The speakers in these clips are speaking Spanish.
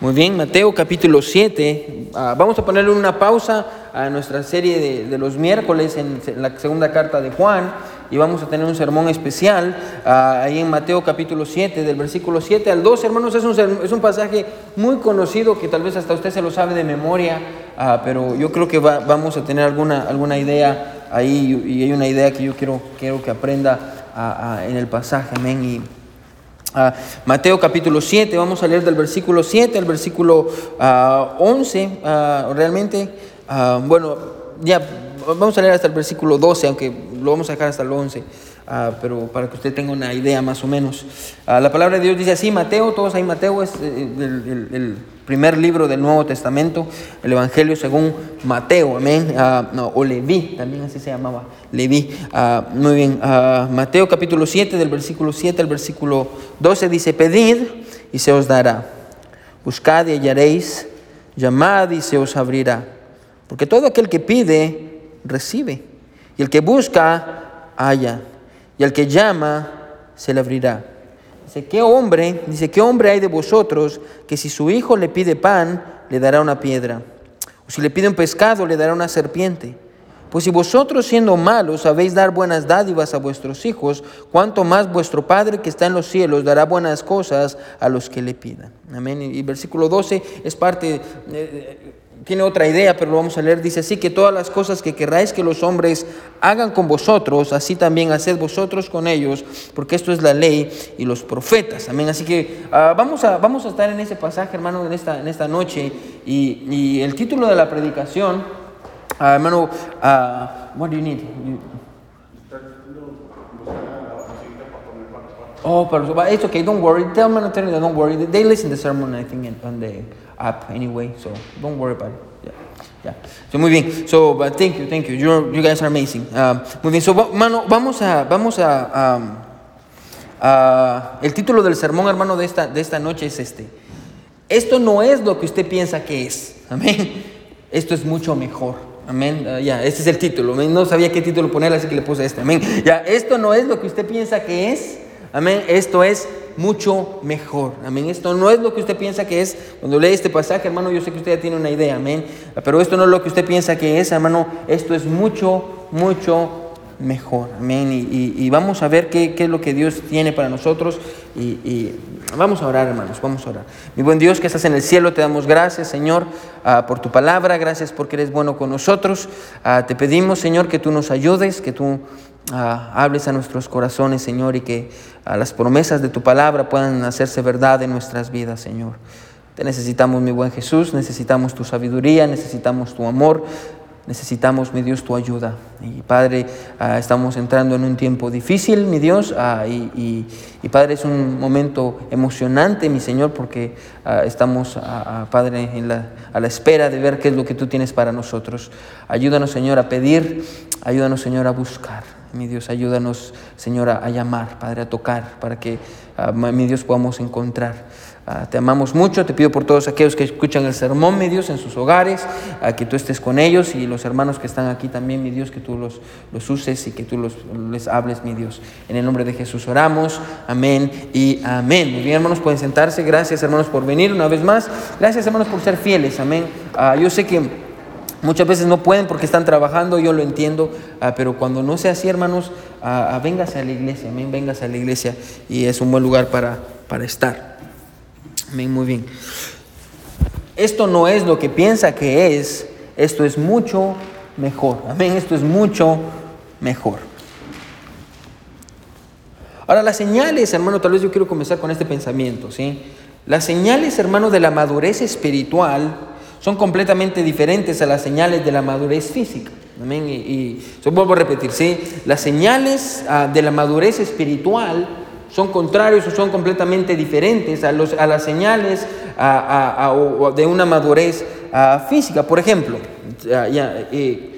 Muy bien, Mateo capítulo 7. Ah, vamos a ponerle una pausa a nuestra serie de, de los miércoles en, la segunda carta de Juan y vamos a tener un sermón especial ah, ahí en Mateo capítulo 7, del versículo 7 al 12. Hermanos, es un, es un pasaje muy conocido que tal vez hasta usted se lo sabe de memoria, ah, pero yo creo que va, vamos a tener alguna, alguna idea ahí y hay una idea que yo quiero, quiero que aprenda en el pasaje. Amén. Mateo capítulo 7, vamos a leer del versículo 7 al versículo 11, ah, ah, realmente, ah, bueno, ya vamos a leer hasta el versículo 12, aunque lo vamos a dejar hasta el 11. Pero para que usted tenga una idea más o menos. la palabra de Dios dice así, Mateo, todos ahí, Mateo es eh, el primer libro del Nuevo Testamento, el Evangelio según Mateo, amén, ah, no, o Leví, también así se llamaba, Leví. Muy bien, Mateo capítulo 7, del versículo 7 al versículo 12 dice, pedid y se os dará, buscad y hallaréis, llamad y se os abrirá, porque todo aquel que pide, recibe, y el que busca, halla, y el que llama, se le abrirá. Dice, ¿qué hombre, dice, qué hombre hay de vosotros que si su hijo le pide pan, le dará una piedra? O si le pide un pescado, le dará una serpiente. Pues si vosotros siendo malos sabéis dar buenas dádivas a vuestros hijos, cuánto más vuestro Padre que está en los cielos dará buenas cosas a los que le pidan. Amén. Y versículo 12 es parte, tiene otra idea, pero lo vamos a leer. Dice así que todas las cosas que querráis que los hombres hagan con vosotros, así también haced vosotros con ellos, porque esto es la ley y los profetas. Amén. Así que ah, vamos, a, vamos a estar en ese pasaje, hermano, en esta, en esta noche. Y, el título de la predicación, ah, hermano, uh, what do you need? Oh, pero it's okay. Don't worry. Tell me, tell them, don't worry. They listen to the sermon, I think, on the app anyway, so don't worry about it. Yeah, yeah. So muy bien. So, but thank you, thank you. You're, you guys are amazing. Um, muy bien. So, mano, vamos a, vamos a, um, uh, el título del sermón, hermano, de esta, de esta noche es este. Esto no es lo que usted piensa que es. Amén. Esto es mucho mejor. Amén. Uh, ya, este es el título. No sabía qué título poner, así que le puse este. Amén. Ya, esto no es lo que usted piensa que es. Amén. Esto es mucho mejor. Amén. Esto no es lo que usted piensa que es. Cuando lee este pasaje, hermano, yo sé que usted ya tiene una idea. Amén. Pero esto no es lo que usted piensa que es, hermano. Esto es mucho, mucho mejor. Amén. Y, vamos a ver qué, es lo que Dios tiene para nosotros. Y, vamos a orar, hermanos. Vamos a orar. Mi buen Dios que estás en el cielo, te damos gracias, Señor, ah, por tu palabra. Gracias porque eres bueno con nosotros. Ah, te pedimos, Señor, que tú nos ayudes, que tú Ah, hables a nuestros corazones, Señor, y que las promesas de tu palabra puedan hacerse verdad en nuestras vidas, Señor. Te necesitamos, mi buen Jesús, necesitamos tu sabiduría, necesitamos tu amor, necesitamos, mi Dios, tu ayuda. Y Padre, ah, estamos entrando en un tiempo difícil, mi Dios, ah, y, Padre, es un momento emocionante, mi Señor, porque estamos, Padre, a la espera de ver qué es lo que tú tienes para nosotros. Ayúdanos, Señor, a pedir, ayúdanos, Señor, a buscar. Mi Dios, ayúdanos, Señor, a, llamar, Padre, a tocar, para que, ah, mi Dios, podamos encontrar. Ah, te amamos mucho, te pido por todos aquellos que escuchan el sermón, mi Dios, en sus hogares, a que tú estés con ellos y los hermanos que están aquí también, mi Dios, que tú los, los uses y que tú los, les hables, mi Dios. En el nombre de Jesús oramos, amén y amén. Muy bien, hermanos, pueden sentarse. Gracias, hermanos, por venir una vez más. Gracias, hermanos, por ser fieles, amén. Ah, yo sé que Muchas veces no pueden porque están trabajando, yo lo entiendo, ah, pero cuando no sea así, hermanos, ah, ah, véngase a la iglesia, amén, véngase a la iglesia y es un buen lugar para, para estar. Amén, muy bien. Esto no es lo que piensa que es, esto es mucho mejor. Amén, esto es mucho mejor. Ahora, las señales, hermano, tal vez yo quiero comenzar con este pensamiento, ¿sí? Las señales, hermano, de la madurez espiritual son completamente diferentes a las señales de la madurez física. Amén. Y, y vuelvo a repetir, ¿sí? las señales ah, de la madurez espiritual son contrarios o son completamente diferentes a, los, a las señales de una madurez ah, física. Por ejemplo, ya, eh,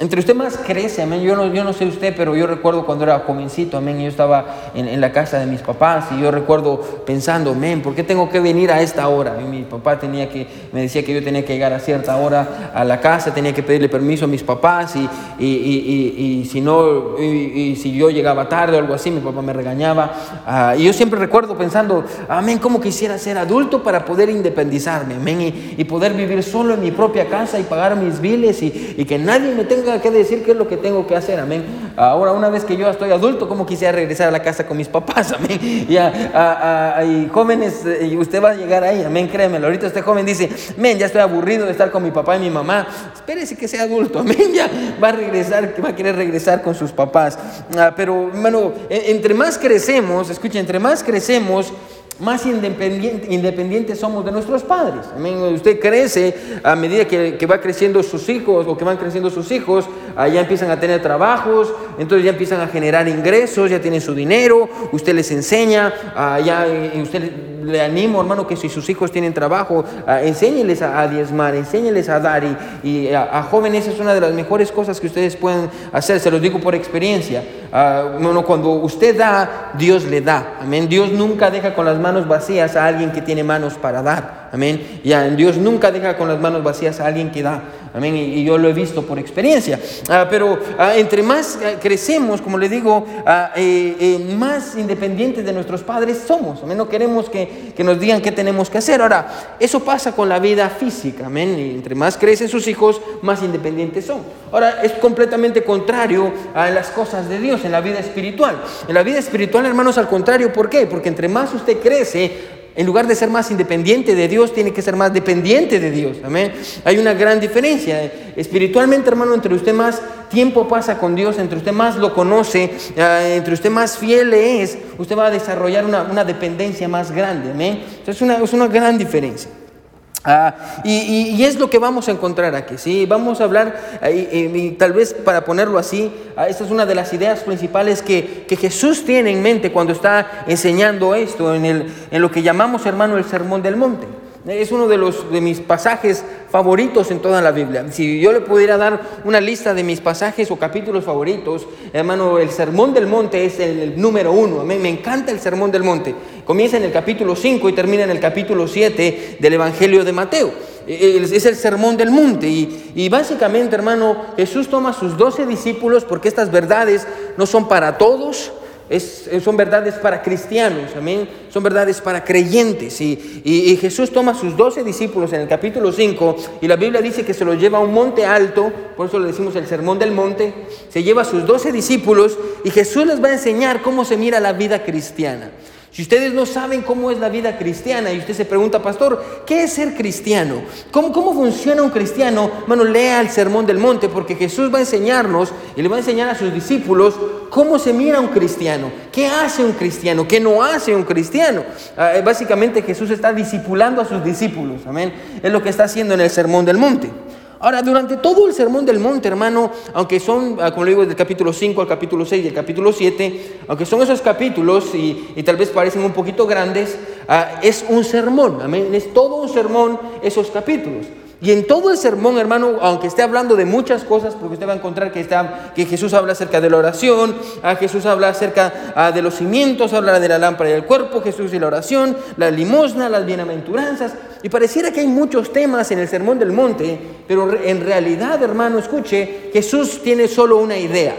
entre usted más crece, amén. Yo no, yo no sé usted, pero yo recuerdo cuando era jovencito, amén. Yo estaba en, en la casa de mis papás y yo recuerdo pensando, amén, ¿por qué tengo que venir a esta hora? Mi papá tenía que, me decía que yo tenía que llegar a cierta hora a la casa, tenía que pedirle permiso a mis papás y, y, y, y si no, y, si yo llegaba tarde o algo así, mi papá me regañaba. Ah, y yo siempre recuerdo pensando, amén, ¿cómo quisiera ser adulto para poder independizarme, amén? Y, poder vivir solo en mi propia casa y pagar mis biles y, y que nadie me tenga que decir qué es lo que tengo que hacer, amén. Ahora, una vez que yo estoy adulto, ¿cómo quisiera regresar a la casa con mis papás, amén? Y, jóvenes, eh, usted va a llegar ahí, amén, créemelo. Ahorita este joven dice, amén, ya estoy aburrido de estar con mi papá y mi mamá. Espérese que sea adulto, amén, ya va a regresar, va a querer regresar con sus papás. Ah, pero, hermano, entre más crecemos, escuchen, entre más crecemos, más independientes somos de nuestros padres. Usted crece a medida que, va creciendo sus hijos o que van creciendo sus hijos, ah, ya empiezan a tener trabajos, entonces ya empiezan a generar ingresos, ya tienen su dinero, usted les enseña, ah, ya usted le animo, hermano, que si sus hijos tienen trabajo, uh, enséñeles a, diezmar, enséñeles a dar. Y, a, jóvenes es una de las mejores cosas que ustedes pueden hacer, se los digo por experiencia. Uh, cuando usted da, Dios le da. Amén. Dios nunca deja con las manos vacías a alguien que tiene manos para dar. Amén. Ya, Dios nunca deja con las manos vacías a alguien que da. Amén. Y, yo lo he visto por experiencia. Ah, pero ah, entre más ah, crecemos, como le digo, eh, eh, más independientes de nuestros padres somos. Amén. No queremos que, que, nos digan qué tenemos que hacer. Ahora, eso pasa con la vida física. Amén. Y entre más crecen sus hijos, más independientes son. Ahora, es completamente contrario a las cosas de Dios en la vida espiritual. En la vida espiritual, hermanos, al contrario. ¿Por qué? Porque entre más usted crece, en lugar de ser más independiente de Dios, tiene que ser más dependiente de Dios. Amén. Hay una gran diferencia. Espiritualmente, hermano, entre usted más tiempo pasa con Dios, entre usted más lo conoce, eh, entre usted más fiel es, usted va a desarrollar una, dependencia más grande. Amén. es una, es una gran diferencia. Ah, y, es lo que vamos a encontrar aquí, ¿sí? Vamos a hablar, y, tal vez para ponerlo así, ah, esta es una de las ideas principales que, que, Jesús tiene en mente cuando está enseñando esto en, el, en lo que llamamos, hermano, el Sermón del Monte. Es uno de, los, de mis pasajes favoritos en toda la Biblia. Si yo le pudiera dar una lista de mis pasajes o capítulos favoritos, hermano, el Sermón del Monte es el, número uno. Me, me encanta el Sermón del Monte. Comienza en el capítulo 5 y termina en el capítulo 7 del Evangelio de Mateo. E, e, es el sermón del monte. Y, y, básicamente, hermano, Jesús toma sus doce discípulos porque estas verdades no son para todos, son verdades para cristianos, amén. Son verdades para creyentes. Y, y, Jesús toma a sus doce discípulos en el capítulo 5 y la Biblia dice que se los lleva a un monte alto, por eso le decimos el sermón del monte. Se lleva a sus doce discípulos y Jesús les va a enseñar cómo se mira la vida cristiana. Si ustedes no saben cómo es la vida cristiana y usted se pregunta, pastor, ¿qué es ser cristiano? ¿Cómo, cómo funciona un cristiano? Bueno, lea el Sermón del Monte porque Jesús va a enseñarnos y le va a enseñar a sus discípulos cómo se mira un cristiano, qué hace un cristiano, qué no hace un cristiano. Ah, eh, básicamente Jesús está discipulando a sus discípulos, amén. Es lo que está haciendo en el Sermón del Monte. Ahora, durante todo el sermón del monte, hermano, aunque son, ah, como le digo, del capítulo 5 al capítulo 6 y el capítulo 7, aunque son esos capítulos y, tal vez parecen un poquito grandes, ah, es un sermón, amén. Es todo un sermón esos capítulos. Y en todo el sermón, hermano, aunque esté hablando de muchas cosas, porque usted va a encontrar que, está, que Jesús habla acerca de la oración, a Jesús habla acerca ah, de los cimientos, habla de la lámpara del cuerpo, Jesús y la oración, la limosna, las bienaventuranzas. Y pareciera que hay muchos temas en el sermón del monte, pero en realidad, hermano, escuche, Jesús tiene solo una idea.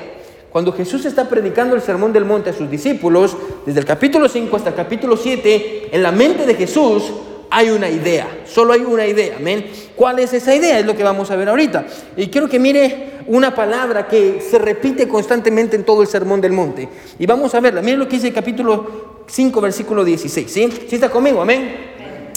Cuando Jesús está predicando el sermón del monte a sus discípulos, desde el capítulo 5 hasta el capítulo 7, en la mente de Jesús hay una idea, solo hay una idea, amén. ¿Cuál es esa idea? Es lo que vamos a ver ahorita. Y quiero que mire una palabra que se repite constantemente en todo el Sermón del Monte. Y vamos a verla. Mire lo que dice el capítulo 5, versículo 16. ¿Sí? ¿Sí está conmigo? Amén.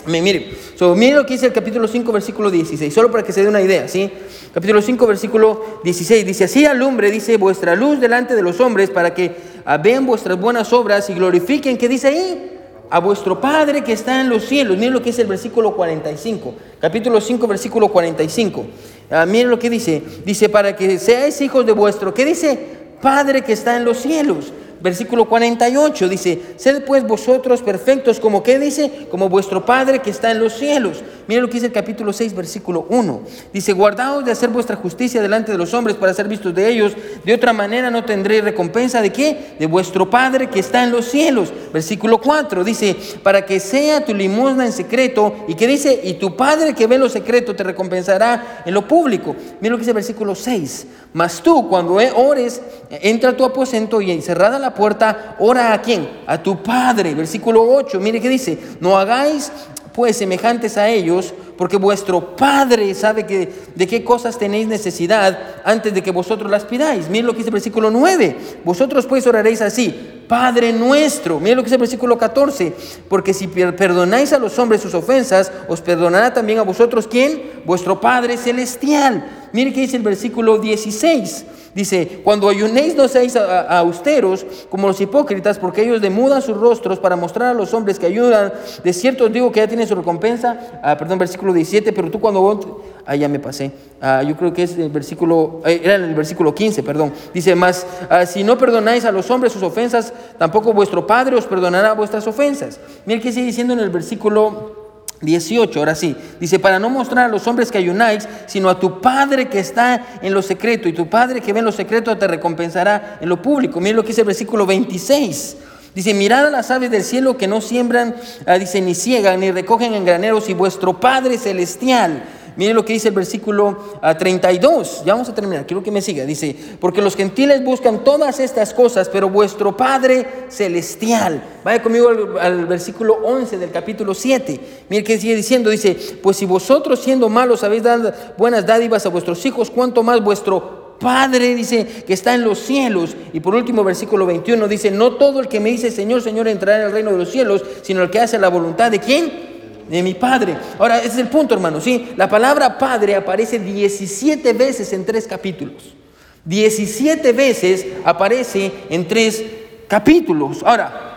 Mire. mire lo que dice el capítulo 5, versículo 16. Solo para que se dé una idea. ¿sí? Capítulo 5, versículo 16. Dice, así alumbre, dice, vuestra luz delante de los hombres para que vean vuestras buenas obras y glorifiquen. ¿Qué dice ahí? a vuestro Padre que está en los cielos. Miren lo que es el versículo 45, capítulo 5, versículo 45. Ah, miren lo que dice. Dice, para que seáis hijos de vuestro, ¿qué dice? Padre que está en los cielos. Versículo 48 dice, sed pues vosotros perfectos como que dice, como vuestro Padre que está en los cielos. Mira lo que dice el capítulo 6, versículo 1. Dice, guardaos de hacer vuestra justicia delante de los hombres para ser vistos de ellos. De otra manera no tendréis recompensa de qué? De vuestro Padre que está en los cielos. Versículo 4 dice, para que sea tu limosna en secreto. Y que dice, y tu Padre que ve lo secreto te recompensará en lo público. Mira lo que dice el versículo 6. Mas tú cuando ores, entra a tu aposento y encerrada la puerta, ora a quién? A tu Padre. Versículo 8, mire que dice, no hagáis pues semejantes a ellos, porque vuestro Padre sabe que, de qué cosas tenéis necesidad antes de que vosotros las pidáis. Miren lo que dice el versículo 9. Vosotros pues oraréis así, Padre nuestro. Miren lo que dice el versículo 14. Porque si perdonáis a los hombres sus ofensas, os perdonará también a vosotros quién? Vuestro Padre celestial. Miren que dice el versículo 16. Dice, cuando ayunéis no seáis austeros como los hipócritas, porque ellos demudan sus rostros para mostrar a los hombres que ayudan. De cierto os digo que ya tienen su recompensa. Ah, perdón, versículo 17, pero tú cuando... Ah, ya me pasé. Ah, yo creo que es el versículo... Eh, era el versículo 15, perdón. Dice, más, ah, si no perdonáis a los hombres sus ofensas, tampoco vuestro Padre os perdonará vuestras ofensas. Mira que sigue diciendo en el versículo... 18, ahora sí, dice, para no mostrar a los hombres que ayunáis, sino a tu Padre que está en lo secreto, y tu Padre que ve en lo secreto te recompensará en lo público. Miren lo que dice el versículo 26. Dice, mirad a las aves del cielo que no siembran, ah, dice, ni ciegan, ni recogen en graneros, y vuestro Padre celestial Mire lo que dice el versículo 32. Ah, ya vamos a terminar, quiero que me siga. Dice, porque los gentiles buscan todas estas cosas, pero vuestro Padre celestial. Vaya conmigo al, versículo 11 del capítulo 7. Mire que sigue diciendo, dice, pues si vosotros siendo malos habéis dado buenas dádivas a vuestros hijos, ¿cuánto más vuestro Padre dice que está en los cielos. Y por último, versículo 21 dice, no todo el que me dice Señor, Señor entrará en el reino de los cielos, sino el que hace la voluntad de quién? De mi Padre. Ahora, ese es el punto, hermano. ¿sí? La palabra Padre aparece 17 veces en tres capítulos. 17 veces aparece en tres capítulos. Ahora,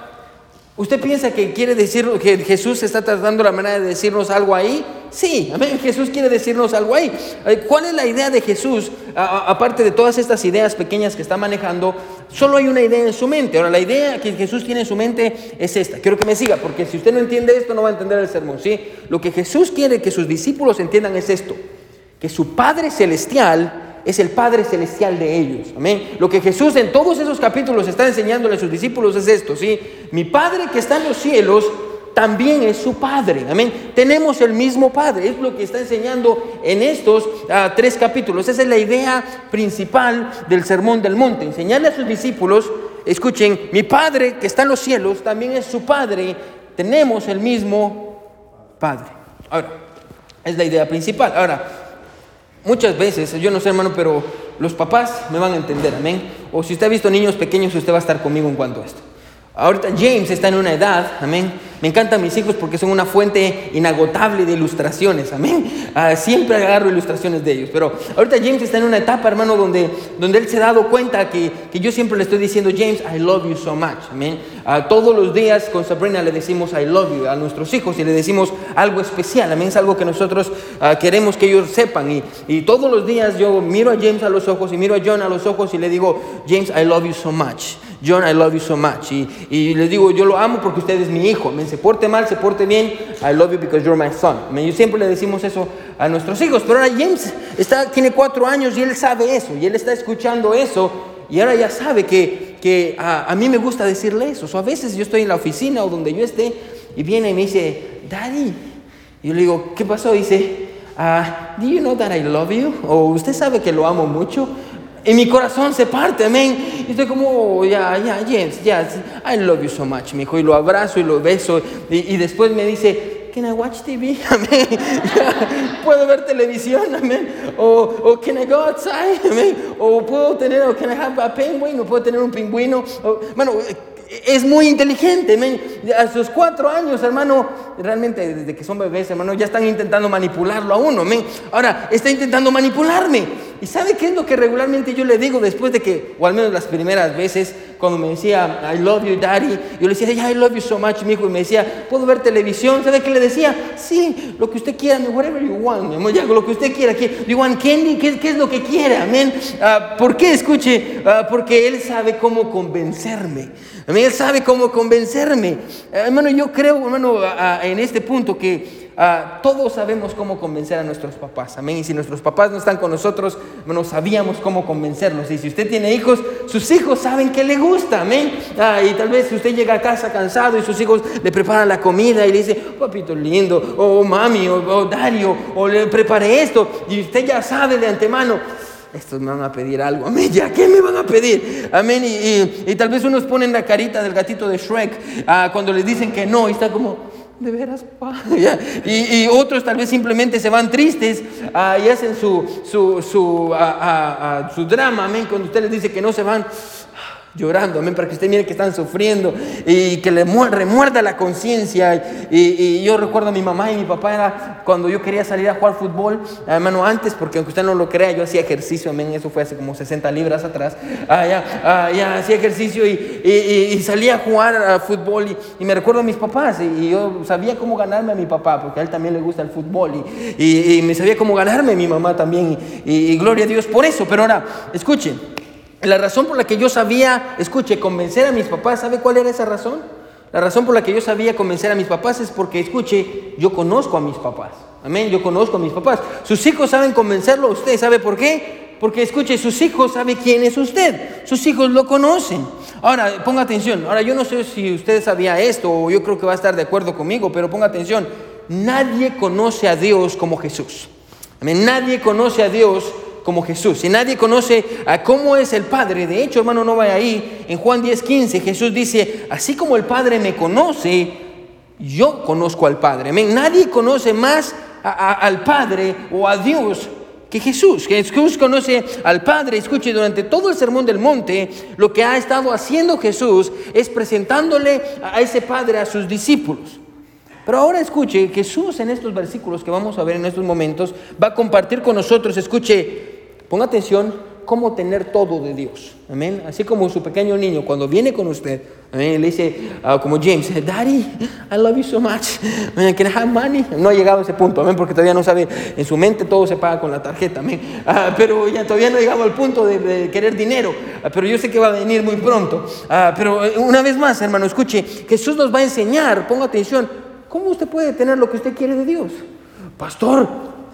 ¿Usted piensa que quiere decir que Jesús está tratando la manera de decirnos algo ahí? Sí, amén. Jesús quiere decirnos algo ahí. Eh, ¿Cuál es la idea de Jesús? aparte de todas estas ideas pequeñas que está manejando, solo hay una idea en su mente. Ahora, la idea que Jesús tiene en su mente es esta. Quiero que me siga, porque si usted no entiende esto, no va a entender el sermón. ¿sí? Lo que Jesús quiere que sus discípulos entiendan es esto: que su Padre Celestial es el Padre Celestial de ellos. Amén. Lo que Jesús en todos esos capítulos está enseñándole a sus discípulos es esto, ¿sí? Mi Padre que está en los cielos también es su Padre. Amén. Tenemos el mismo Padre. Es lo que está enseñando en estos ah, tres capítulos. Esa es la idea principal del Sermón del Monte. Enseñarle a sus discípulos, escuchen, mi Padre que está en los cielos también es su Padre. Tenemos el mismo Padre. Ahora, es la idea principal. Ahora, Muchas veces, yo no sé hermano, pero los papás me van a entender, amén. O si usted ha visto niños pequeños, usted va a estar conmigo en cuanto a esto. Ahorita James está en una edad, amén. Me encantan mis hijos porque son una fuente inagotable de ilustraciones, amén. Ah, siempre agarro ilustraciones de ellos. Pero ahorita James está en una etapa, hermano, donde, donde él se ha dado cuenta que, que yo siempre le estoy diciendo, James, I love you so much, amén. Ah, todos los días con Sabrina le decimos I love you a nuestros hijos y le decimos algo especial, amén. Es algo que nosotros ah, queremos que ellos sepan. Y, y todos los días yo miro a James a los ojos y miro a John a los ojos y le digo, James, I love you so much. John, I love you so much. Y, y les digo, yo lo amo porque usted es mi hijo. Me se porte mal, se porte bien. I love you because you're my son. Y siempre le decimos eso a nuestros hijos. Pero ahora James está, tiene cuatro años y él sabe eso. Y él está escuchando eso. Y ahora ya sabe que, que a, a, mí me gusta decirle eso. O a veces yo estoy en la oficina o donde yo esté y viene y me dice, Daddy. Y yo le digo, ¿qué pasó? Y dice, uh, Do you know that I love you? O usted sabe que lo amo mucho. Y mi corazón se parte, amén. Y estoy como, ya, ya, James, ya, I love you so much, mi hijo. Y lo abrazo y lo beso. Y, después me dice, can I watch TV? Amén. puedo ver televisión, amén. O, o can I go outside, amén. O puedo tener, o can I have a penguin, o puedo tener un pingüino. bueno, es muy inteligente, a sus cuatro años, hermano, realmente desde que son bebés, hermano, ya están intentando manipularlo a uno, ahora está intentando manipularme. ¿Y sabe qué es lo que regularmente yo le digo después de que, o al menos las primeras veces, cuando me decía, I love you, daddy, yo le decía, yeah, I love you so much, mi hijo, y me decía, ¿puedo ver televisión? ¿Sabe qué le decía? Sí, lo que usted quiera, whatever you want, ya, lo que usted quiera. Do you want candy? ¿Qué, qué es lo que quiere? Amén. Ah, ¿Por qué? Escuche, ah, porque Él sabe cómo convencerme. Él sabe cómo convencerme. hermano, yo creo, hermano, en este punto que Ah, todos sabemos cómo convencer a nuestros papás, amén. Y si nuestros papás no están con nosotros, no sabíamos cómo convencerlos. Y si usted tiene hijos, sus hijos saben que le gusta, amén. Ah, y tal vez si usted llega a casa cansado y sus hijos le preparan la comida y le dice, papito lindo, o mami, o, Dario, o le preparé esto, y usted ya sabe de antemano, estos me van a pedir algo. Amén, ¿ya qué me van a pedir? Amén. Y, tal vez unos ponen la carita del gatito de Shrek ah, cuando le dicen que no y está como, de veras, pa. Y, otros tal vez simplemente se van tristes ah, y hacen su, su, su, ah, su drama, amén, cuando usted les dice que no se van llorando, amén, para que usted mire que están sufriendo y que le remuerda la conciencia. Y, yo recuerdo a mi mamá y mi papá era cuando yo quería salir a jugar fútbol, hermano, antes, porque aunque usted no lo crea, yo hacía ejercicio, amén, eso fue hace como 60 libras atrás, ah, ya, ya, hacía ejercicio y, y, salía a jugar a fútbol y, me recuerdo a mis papás y, yo sabía cómo ganarme a mi papá, porque a él también le gusta el fútbol y, me sabía cómo ganarme a mi mamá también y, gloria a Dios por eso, pero ahora, escuchen. La razón por la que yo sabía, escuche, convencer a mis papás, ¿sabe cuál era esa razón? La razón por la que yo sabía convencer a mis papás es porque, escuche, yo conozco a mis papás. Amén, yo conozco a mis papás. Sus hijos saben convencerlo, usted sabe por qué. Porque, escuche, sus hijos saben quién es usted. Sus hijos lo conocen. Ahora, ponga atención. Ahora, yo no sé si usted sabía esto o yo creo que va a estar de acuerdo conmigo, pero ponga atención. Nadie conoce a Dios como Jesús. Amén, nadie conoce a Dios como Jesús. Si nadie conoce a cómo es el Padre, de hecho, hermano, no vaya ahí. En Juan 10:15 Jesús dice, así como el Padre me conoce, yo conozco al Padre. Nadie conoce más al Padre o a Dios que Jesús. Jesús conoce al Padre. Escuche, durante todo el sermón del monte, lo que ha estado haciendo Jesús es presentándole a ese Padre a sus discípulos. Pero ahora escuche, Jesús en estos versículos que vamos a ver en estos momentos va a compartir con nosotros, escuche, Ponga atención cómo tener todo de Dios. Amén. Así como su pequeño niño cuando viene con usted, amén, le dice ah, como James, Daddy, I love you so much. can I have money? No ha llegado a ese punto, amén, porque todavía no sabe. En su mente todo se paga con la tarjeta, amén. Ah, pero ya todavía no ha llegado al punto de, querer dinero. Ah, pero yo sé que va a venir muy pronto. pero eh, una vez más, hermano, escuche, Jesús nos va a enseñar, ponga atención, cómo usted puede tener lo que usted quiere de Dios. Pastor,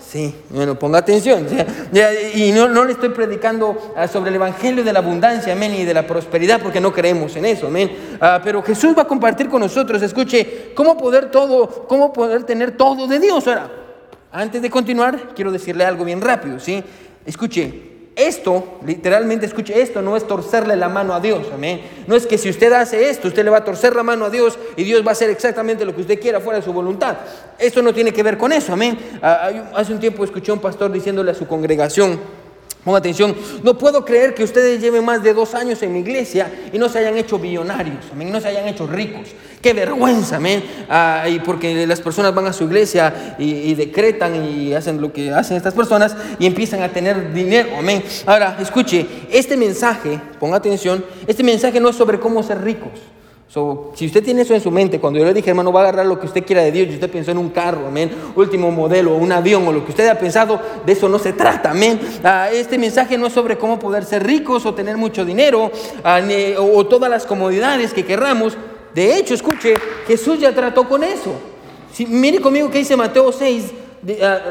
Sí, bueno, ponga atención. Y no, no, le estoy predicando ah, sobre el Evangelio de la abundancia, amén, y de la prosperidad, porque no creemos en eso, amén. Ah, pero Jesús va a compartir con nosotros, escuche, cómo poder todo, cómo poder tener todo de Dios. Ahora, antes de continuar, quiero decirle algo bien rápido, ¿sí? Escuche, esto, literalmente escuche, esto no es torcerle la mano a Dios, amén. No es que si usted hace esto, usted le va a torcer la mano a Dios y Dios va a hacer exactamente lo que usted quiera fuera de su voluntad. Esto no tiene que ver con eso, amén. Ah, hace un tiempo escuché a un pastor diciéndole a su congregación, Ponga atención, no puedo creer que ustedes lleven más de dos años en mi iglesia y no se hayan hecho billonarios, amén, no se hayan hecho ricos. Qué vergüenza, amén. Ah, y porque las personas van a su iglesia y, decretan y hacen lo que hacen estas personas y empiezan a tener dinero, amén. Ahora, escuche, este mensaje, ponga atención, este mensaje no es sobre cómo ser ricos si usted tiene eso en su mente, cuando yo le dije, hermano, va a agarrar lo que usted quiera de Dios, y usted pensó en un carro, amén, último modelo, un avión, o lo que usted haya pensado, de eso no se trata, amén. Ah, este mensaje no es sobre cómo poder ser ricos o tener mucho dinero ah, o, todas las comodidades que querramos. De hecho, escuche, Jesús ya trató con eso. Mire conmigo que dice Mateo 6, Ah,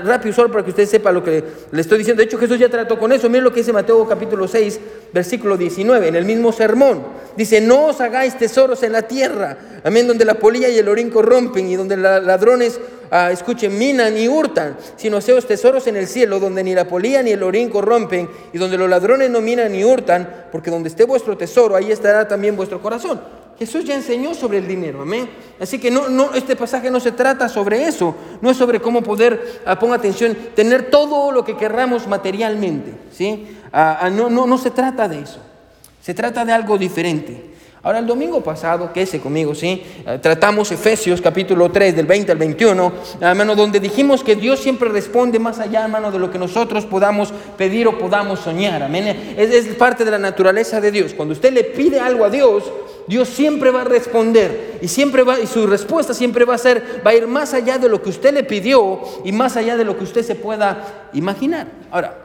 rápido solo para que usted sepa lo que le estoy diciendo. De hecho, Jesús ya trató con eso. Miren lo que dice Mateo capítulo 6, versículo 19, en el mismo sermón. Dice, no os hagáis tesoros en la tierra, amén, donde la polilla y el orín corrompen y donde los ladrones, ah, escuchen, minan y hurtan, sino seos tesoros en el cielo, donde ni la polilla ni el orín corrompen y donde los ladrones no minan ni hurtan, porque donde esté vuestro tesoro, ahí estará también vuestro corazón. Jesús ya enseñó sobre el dinero, amén. Así que no, no, este pasaje no se trata sobre eso, no es sobre cómo poder, ah, ponga atención, tener todo lo que querramos materialmente, ¿sí? Ah, ah, no, no, no se trata de eso, se trata de algo diferente. Ahora, el domingo pasado, quédese conmigo, ¿sí? Eh, tratamos Efesios capítulo 3, del 20 al 21, hermano, donde dijimos que Dios siempre responde más allá, hermano, de lo que nosotros podamos pedir o podamos soñar. Amén. Es, es parte de la naturaleza de Dios. Cuando usted le pide algo a Dios, Dios siempre va a responder y siempre va y su respuesta siempre va a ser va a ir más allá de lo que usted le pidió y más allá de lo que usted se pueda imaginar. Ahora,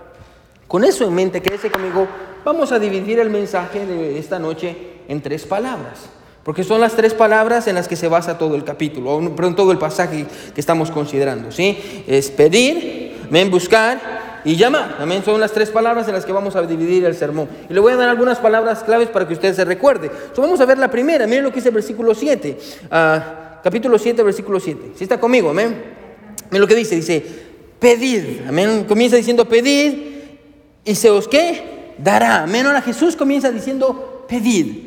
con eso en mente, quédese conmigo, vamos a dividir el mensaje de esta noche en tres palabras. Porque son las tres palabras en las que se basa todo el capítulo, perdón, todo el pasaje que estamos considerando. ¿sí? Es pedir, ven, buscar y llamar. Amén. Son las tres palabras en las que vamos a dividir el sermón. Y le voy a dar algunas palabras claves para que usted se recuerde. vamos a ver la primera. Miren lo que dice el versículo 7. Ah, capítulo 7, versículo 7. Si está conmigo, amén. Miren lo que dice. Dice, pedid. Amén. Comienza diciendo, pedid y se os qué dará. Amén. Ahora Jesús comienza diciendo, pedid.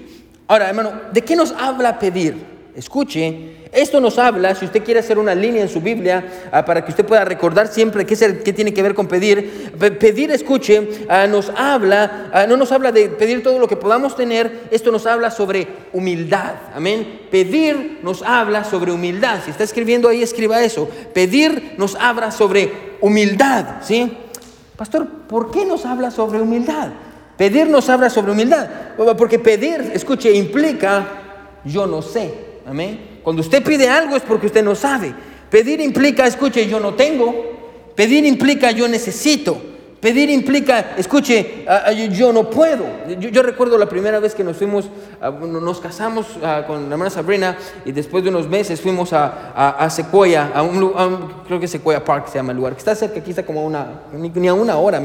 Ahora, hermano, ¿de qué nos habla pedir? Escuche, esto nos habla, si usted quiere hacer una línea en su Biblia ah, para que usted pueda recordar siempre qué, es qué tiene que ver con pedir. Pedir, escuche, ah, nos habla, ah, no nos habla de pedir todo lo que podamos tener, esto nos habla sobre humildad. Amén. Pedir nos habla sobre humildad. Si está escribiendo ahí, escriba eso. Pedir nos habla sobre humildad. ¿Sí? Pastor, ¿por qué nos habla sobre humildad? Pedir nos habla sobre humildad, porque pedir, escuche, implica yo no sé. Amén. Cuando usted pide algo es porque usted no sabe. Pedir implica, escuche, yo no tengo. Pedir implica yo necesito. Pedir implica, escuche, yo no puedo. Yo, recuerdo la primera vez que nos fuimos, nos casamos con la hermana Sabrina y después de unos meses fuimos a, Sequoia, a un, creo que Sequoia Park se llama el lugar, que está cerca, aquí está como a una, ni, a una hora,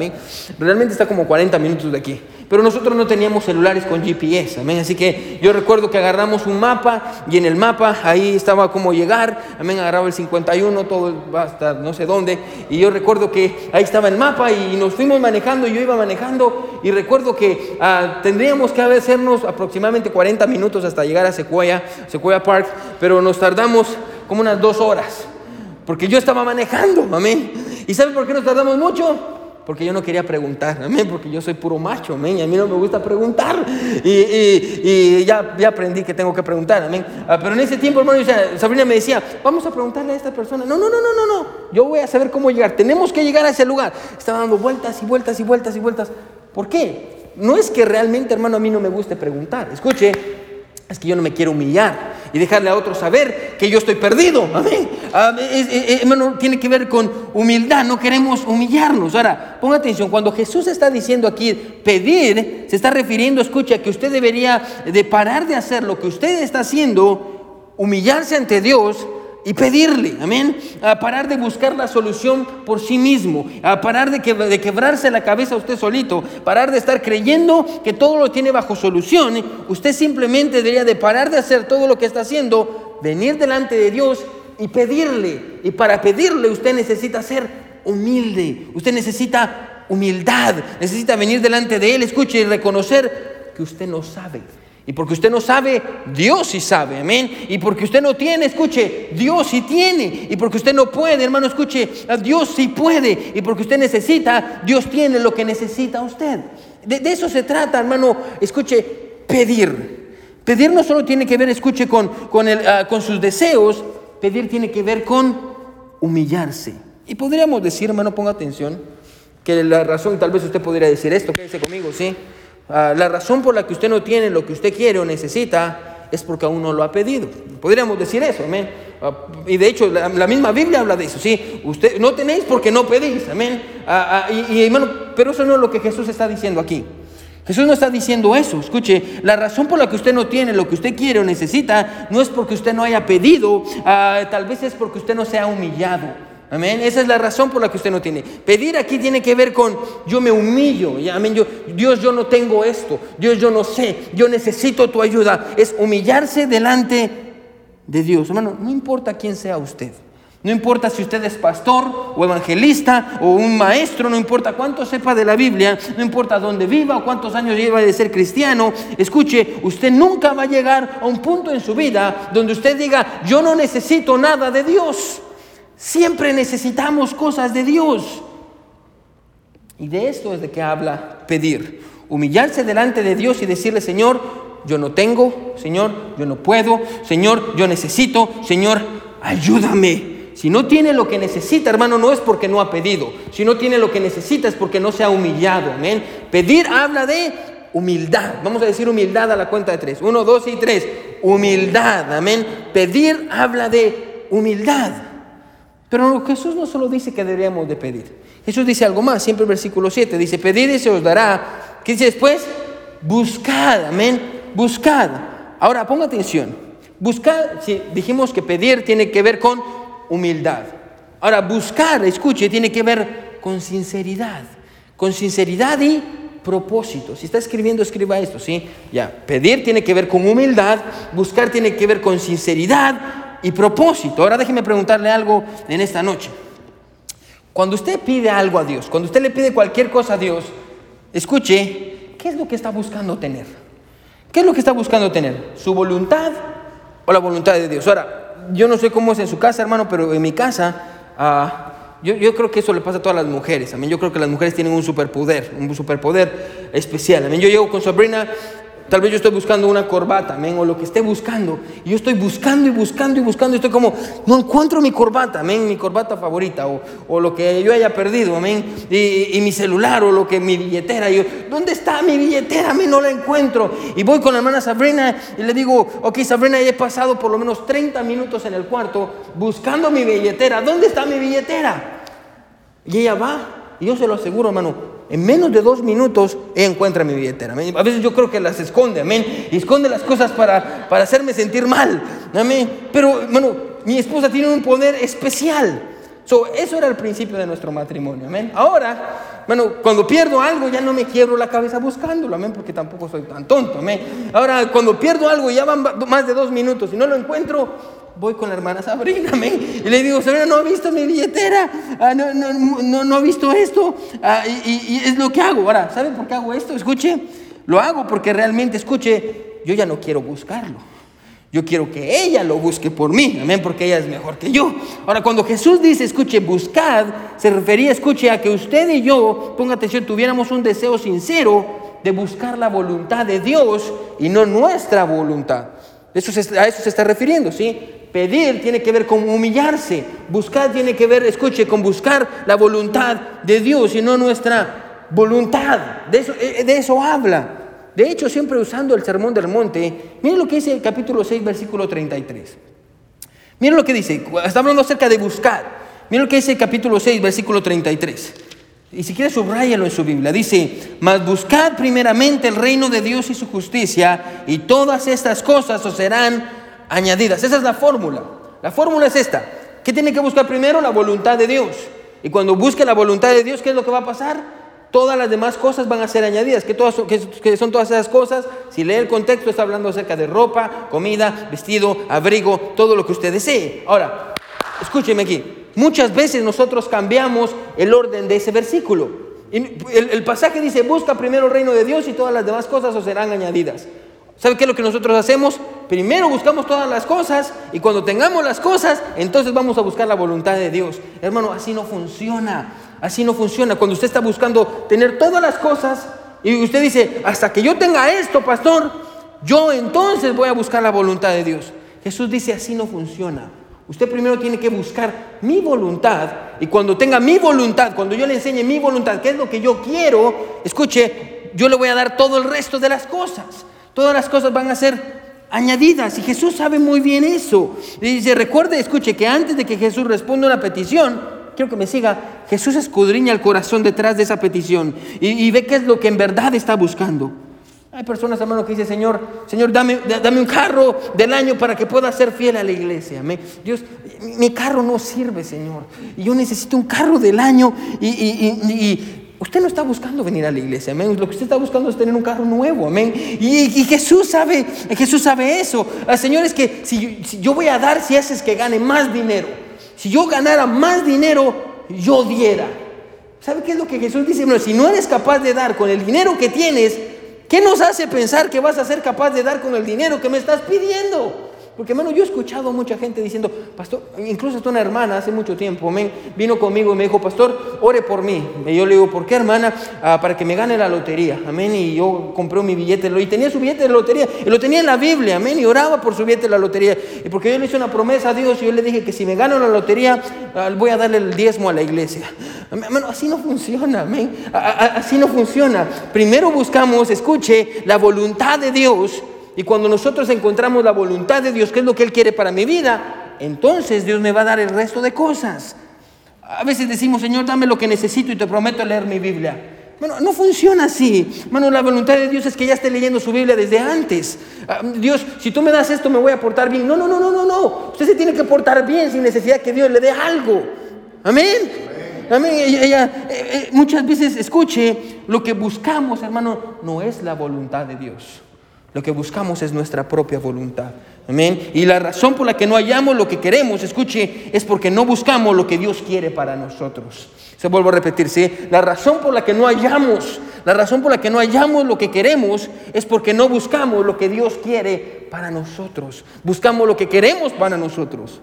realmente está como 40 minutos de aquí. Pero nosotros no teníamos celulares con GPS, amén. Así que yo recuerdo que agarramos un mapa y en el mapa ahí estaba cómo llegar, amén. Agarraba el 51, todo hasta no sé dónde. Y yo recuerdo que ahí estaba el mapa y nos fuimos manejando, yo iba manejando y recuerdo que ah, tendríamos que hacernos aproximadamente 40 minutos hasta llegar a Sequoia, Sequoia Park, pero nos tardamos como unas dos horas. Porque yo estaba manejando, amén. ¿Y sabe por qué nos tardamos mucho? Porque yo no quería preguntar, amén, porque yo soy puro macho, amén, y a mí no me gusta preguntar, y, ya, ya, aprendí que tengo que preguntar, amén. Ah, pero en ese tiempo, hermano, Sabrina me decía, vamos a preguntarle a esta persona, no, no, no, no, no, no, yo voy a saber cómo llegar, tenemos que llegar a ese lugar. Estaba dando vueltas y vueltas y vueltas y vueltas. ¿Por qué? No es que realmente, hermano, a mí no me guste preguntar, escuche, es que yo no me quiero humillar y dejarle a otros saber que yo estoy perdido. Amén. Hermano, tiene que ver con humildad. No queremos humillarnos. Ahora, ponga atención. Cuando Jesús está diciendo aquí pedir, se está refiriendo, escucha, que usted debería de parar de hacer lo que usted está haciendo, humillarse ante Dios y pedirle, amén, a parar de buscar la solución por sí mismo, a parar de, quebrarse la cabeza usted solito, parar de estar creyendo que todo lo tiene bajo solución, usted simplemente debería de parar de hacer todo lo que está haciendo, venir delante de Dios y pedirle. Y para pedirle usted necesita ser humilde, usted necesita humildad, necesita venir delante de Él, escuche y reconocer que usted no sabe. Y porque usted no sabe, Dios sí sabe, amén. Y porque usted no tiene, escuche, Dios sí tiene. Y porque usted no puede, hermano, escuche, Dios sí puede. Y porque usted necesita, Dios tiene lo que necesita usted. De, eso se trata, hermano, escuche, pedir. Pedir no solo tiene que ver, escuche, con, con, el, ah, con sus deseos, pedir tiene que ver con humillarse. Y podríamos decir, hermano, ponga atención, que la razón, tal vez usted podría decir esto, quédese conmigo, ¿sí? Ah, la razón por la que usted no tiene lo que usted quiere o necesita es porque aún no lo ha pedido. Podríamos decir eso, amén. Ah, y de hecho, la, misma Biblia habla de eso, sí. Usted no tenéis porque no pedís, amén. Ah, y, pero eso no es lo que Jesús está diciendo aquí. Jesús no está diciendo eso. Escuche, la razón por la que usted no tiene lo que usted quiere o necesita no es porque usted no haya pedido, tal vez es porque usted no se ha humillado. Amén. Esa es la razón por la que usted no tiene. Pedir aquí tiene que ver con yo me humillo. Amén. Yo, Dios, yo no tengo esto. Dios, yo no sé. Yo necesito tu ayuda. Es humillarse delante de Dios. Hermano, no importa quién sea usted. No importa si usted es pastor o evangelista o un maestro, no importa cuánto sepa de la Biblia, no importa dónde viva o cuántos años lleva de ser cristiano. Escuche, usted nunca va a llegar a un punto en su vida donde usted diga, yo no necesito nada de Dios. Siempre necesitamos cosas de Dios. Y de esto es de que habla pedir. Humillarse delante de Dios y decirle, Señor, yo no tengo, Señor, yo no puedo, Señor, yo necesito, Señor, ayúdame. Si no tiene lo que necesita, hermano, no es porque no ha pedido. Si no tiene lo que necesita es porque no se ha humillado. Amén. Pedir habla de humildad. Vamos a decir humildad a la cuenta de tres. Uno, dos y tres. Humildad. Amén. Pedir habla de humildad. Pero Jesús no solo dice que deberíamos de pedir. Jesús dice algo más. Siempre el versículo 7 dice, pedid y se os dará. ¿Qué dice después? Buscad. Amén. Buscad. Ahora, ponga atención. Buscad, si dijimos que pedir tiene que ver con humildad. Ahora, buscar, escuche, tiene que ver con sinceridad, con sinceridad y propósito. Si está escribiendo, escriba esto, ¿sí? Ya, pedir tiene que ver con humildad, buscar tiene que ver con sinceridad y propósito. Ahora déjeme preguntarle algo en esta noche. Cuando usted pide algo a Dios, cuando usted le pide cualquier cosa a Dios, escuche, ¿qué es lo que está buscando tener? ¿Qué es lo que está buscando tener? ¿Su voluntad o la voluntad de Dios? Ahora, yo no sé cómo es en su casa, hermano, pero en mi casa, ah, yo, yo, creo que eso le pasa a todas las mujeres. Amén. Yo creo que las mujeres tienen un superpoder, un superpoder especial. Amén. Yo llego con Sabrina Tal vez yo estoy buscando una corbata, amén, o lo que esté buscando. Y yo estoy buscando y buscando y buscando. Y estoy como, no encuentro mi corbata, amén, mi corbata favorita, o, o lo que yo haya perdido, amén. Y, y, mi celular, o lo que mi billetera. Y yo, ¿dónde está mi billetera? Amén, no la encuentro. Y voy con la hermana Sabrina y le digo, ok, Sabrina, ya he pasado por lo menos 30 minutos en el cuarto buscando mi billetera. ¿Dónde está mi billetera? Y ella va, y yo se lo aseguro, hermano, en menos de dos minutos encuentra mi billetera. A veces yo creo que las esconde, amén. Y esconde las cosas para, para hacerme sentir mal, amén. Pero, bueno, mi esposa tiene un poder especial. So, eso era el principio de nuestro matrimonio, amén. Ahora, bueno, cuando pierdo algo ya no me quiebro la cabeza buscándolo, amén, porque tampoco soy tan tonto, amén. Ahora, cuando pierdo algo ya van más de dos minutos y no lo encuentro, voy con la hermana Sabrina. Y le digo, Sabrina, no ha visto mi billetera, ah, no, no, no, no, ha visto esto, ah, y, es lo que hago. Ahora, ¿saben por qué hago esto? Escuche, lo hago porque realmente, escuche, yo ya no quiero buscarlo. Yo quiero que ella lo busque por mí, amén, porque ella es mejor que yo. Ahora, cuando Jesús dice, escuche, buscad, se refería, escuche, a que usted y yo, ponga atención, tuviéramos un deseo sincero de buscar la voluntad de Dios y no nuestra voluntad. Eso a eso se está refiriendo, ¿sí? Pedir tiene que ver con humillarse. Buscar tiene que ver, escuche, con buscar la voluntad de Dios y no nuestra voluntad. De eso, eh, habla. De hecho, siempre usando el sermón del monte, miren lo que dice el capítulo 6, versículo 33. Miren lo que dice, está hablando acerca de buscar. Miren lo que dice el capítulo 6, versículo 33. Y si quiere, subrayalo en su Biblia. Dice, mas buscad primeramente el reino de Dios y su justicia, y todas estas cosas os serán añadidas. Esa es la fórmula. La fórmula es esta. ¿Qué tiene que buscar primero? La voluntad de Dios. Y cuando busque la voluntad de Dios, ¿qué es lo que va a pasar? Todas las demás cosas van a ser añadidas. ¿Qué, todas, qué son todas esas cosas? Si lee el contexto, está hablando acerca de ropa, comida, vestido, abrigo, todo lo que usted desee. Ahora, escúcheme aquí. Muchas veces nosotros cambiamos el orden de ese versículo. El, el pasaje dice, busca primero el reino de Dios y todas las demás cosas os serán añadidas. ¿Sabe qué es lo que nosotros hacemos? Primero buscamos todas las cosas y cuando tengamos las cosas, entonces vamos a buscar la voluntad de Dios. Hermano, así no funciona. Así no funciona. Cuando usted está buscando tener todas las cosas y usted dice, hasta que yo tenga esto, pastor, yo entonces voy a buscar la voluntad de Dios. Jesús dice, así no funciona. Usted primero tiene que buscar mi voluntad y cuando tenga mi voluntad, cuando yo le enseñe mi voluntad, qué es lo que yo quiero, escuche, yo le voy a dar todo el resto de las cosas. Todas las cosas van a ser añadidas y Jesús sabe muy bien eso. Y dice, recuerde, escuche, que antes de que Jesús responda una petición, quiero que me siga, Jesús escudriña el corazón detrás de esa petición y, ve qué es lo que en verdad está buscando. Hay personas, hermano, que dicen, Señor, Señor, dame, dame un carro del año para que pueda ser fiel a la iglesia. Dios, mi carro no sirve, Señor. Y yo necesito un carro del año y Usted no está buscando venir a la iglesia, amén. Lo que usted está buscando es tener un carro nuevo, amén. Y, Jesús sabe, Jesús sabe eso. El Señor es que si, yo voy a dar si haces que gane más dinero. Si yo ganara más dinero, yo diera. ¿Sabe qué es lo que Jesús dice? Bueno, si no eres capaz de dar con el dinero que tienes, ¿qué nos hace pensar que vas a ser capaz de dar con el dinero que me estás pidiendo? Porque, hermano, yo he escuchado a mucha gente diciendo, pastor, incluso hasta una hermana hace mucho tiempo, amén, vino conmigo y me dijo, pastor, ore por mí. Y yo le digo, ¿por qué, hermana? Ah, para que me gane la lotería, amén. Y yo compré mi billete, y tenía su billete de lotería, y lo tenía en la Biblia, amén, y oraba por su billete de la lotería. Y porque yo le hice una promesa a Dios, y yo le dije que si me gano la lotería, ah, voy a darle el diezmo a la iglesia. Hermano, así no funciona, amén. Así no funciona. Primero buscamos, escuche, la voluntad de Dios y cuando nosotros encontramos la voluntad de Dios, que es lo que Él quiere para mi vida, entonces Dios me va a dar el resto de cosas. A veces decimos, Señor, dame lo que necesito y te prometo leer mi Biblia. Bueno, no funciona así. Bueno, la voluntad de Dios es que ya esté leyendo su Biblia desde antes. Ah, Dios, si tú me das esto, me voy a portar bien. No, no, no, no, no, no. Usted se tiene que portar bien sin necesidad que Dios le dé algo. Amén. Amén. Eh, eh, muchas veces escuche, lo que buscamos, hermano, no es la voluntad de Dios. Lo que buscamos es nuestra propia voluntad. Amén. Y la razón por la que no hallamos lo que queremos, escuche, es porque no buscamos lo que Dios quiere para nosotros. Se vuelvo a repetir, ¿sí? La razón por la que no hallamos, la razón por la que no hallamos lo que queremos es porque no buscamos lo que Dios quiere para nosotros. Buscamos lo que queremos para nosotros.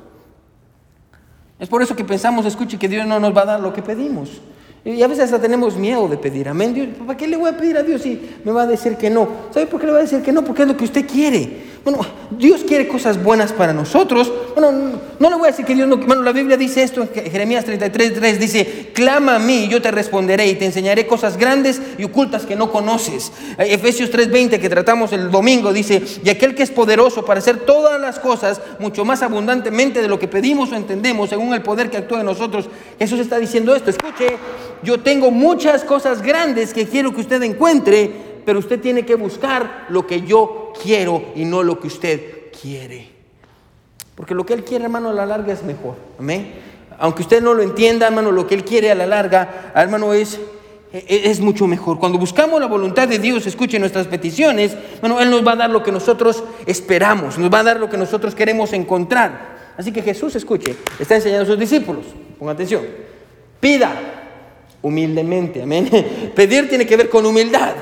Es por eso que pensamos, escuche, que Dios no nos va a dar lo que pedimos. Y a veces hasta tenemos miedo de pedir. Amén. Dios, ¿Para qué le voy a pedir a Dios si me va a decir que no? ¿Sabe por qué le va a decir que no? Porque es lo que usted quiere. Bueno, Dios quiere cosas buenas para nosotros. Bueno, no le voy a decir que Dios no. Bueno, la Biblia dice esto en Jeremías 33, 3. Dice: Clama a mí, yo te responderé y te enseñaré cosas grandes y ocultas que no conoces. Eh, Efesios 3:20, que tratamos el domingo, dice: Y aquel que es poderoso para hacer todas las cosas mucho más abundantemente de lo que pedimos o entendemos, según el poder que actúa en nosotros. Jesús está diciendo esto. Escuche, yo tengo muchas cosas grandes que quiero que usted encuentre pero usted tiene que buscar lo que yo quiero y no lo que usted quiere. Porque lo que Él quiere, hermano, a la larga es mejor. Amén. Aunque usted no lo entienda, hermano, lo que Él quiere a la larga, hermano, es, es mucho mejor. Cuando buscamos la voluntad de Dios, escuche nuestras peticiones, bueno, Él nos va a dar lo que nosotros esperamos, nos va a dar lo que nosotros queremos encontrar. Así que Jesús, escuche, está enseñando a sus discípulos, ponga atención, pida humildemente, amén. Pedir tiene que ver con humildad.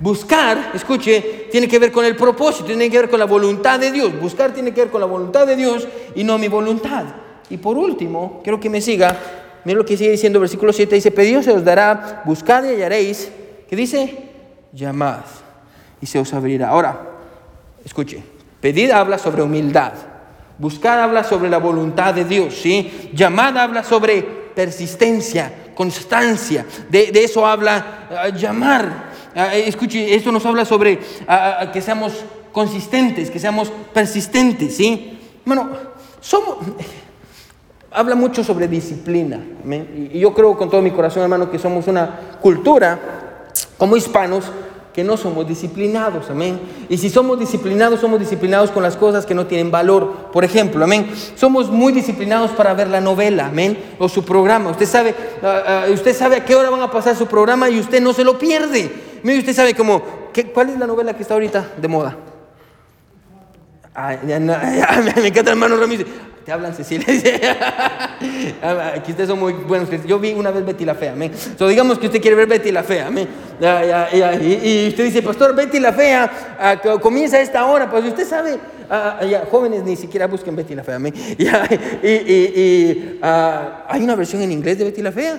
Buscar, escuche, tiene que ver con el propósito, tiene que ver con la voluntad de Dios. Buscar tiene que ver con la voluntad de Dios y no mi voluntad. Y por último, quiero que me siga. Mira lo que sigue diciendo versículo 7. Dice, pedido se os dará, buscad y hallaréis. ¿Qué dice? Llamad y se os abrirá. Ahora, escuche, pedid habla sobre humildad. Buscar habla sobre la voluntad de Dios, ¿sí? Llamad habla sobre persistencia, constancia. De, eso habla ah, llamar. Ah, eh, escuche, esto nos habla sobre ah, ah, que seamos consistentes, que seamos persistentes, ¿sí? Bueno, somos, habla mucho sobre disciplina. Y yo creo con todo mi corazón, hermano, que somos una cultura como hispanos que no somos disciplinados, amén. Y si somos disciplinados, somos disciplinados con las cosas que no tienen valor. Por ejemplo, amén. Somos muy disciplinados para ver la novela, amén, o su programa. Usted sabe, usted sabe a qué hora van a pasar su programa y usted no se lo pierde. Mire, usted sabe como, ¿cuál es la novela que está ahorita de moda? Me encanta hermano Ramírez. Te hablan Cecilia. Aquí ustedes son muy buenos. Yo vi una vez Betty la Fea. ¿me? So, digamos que usted quiere ver Betty la Fea. y, usted dice, Pastor, Betty la Fea ah, comienza a esta hora. Pues usted sabe, ah, ah, jóvenes ni siquiera busquen Betty la Fea. y, y hay una versión en inglés de Betty la Fea.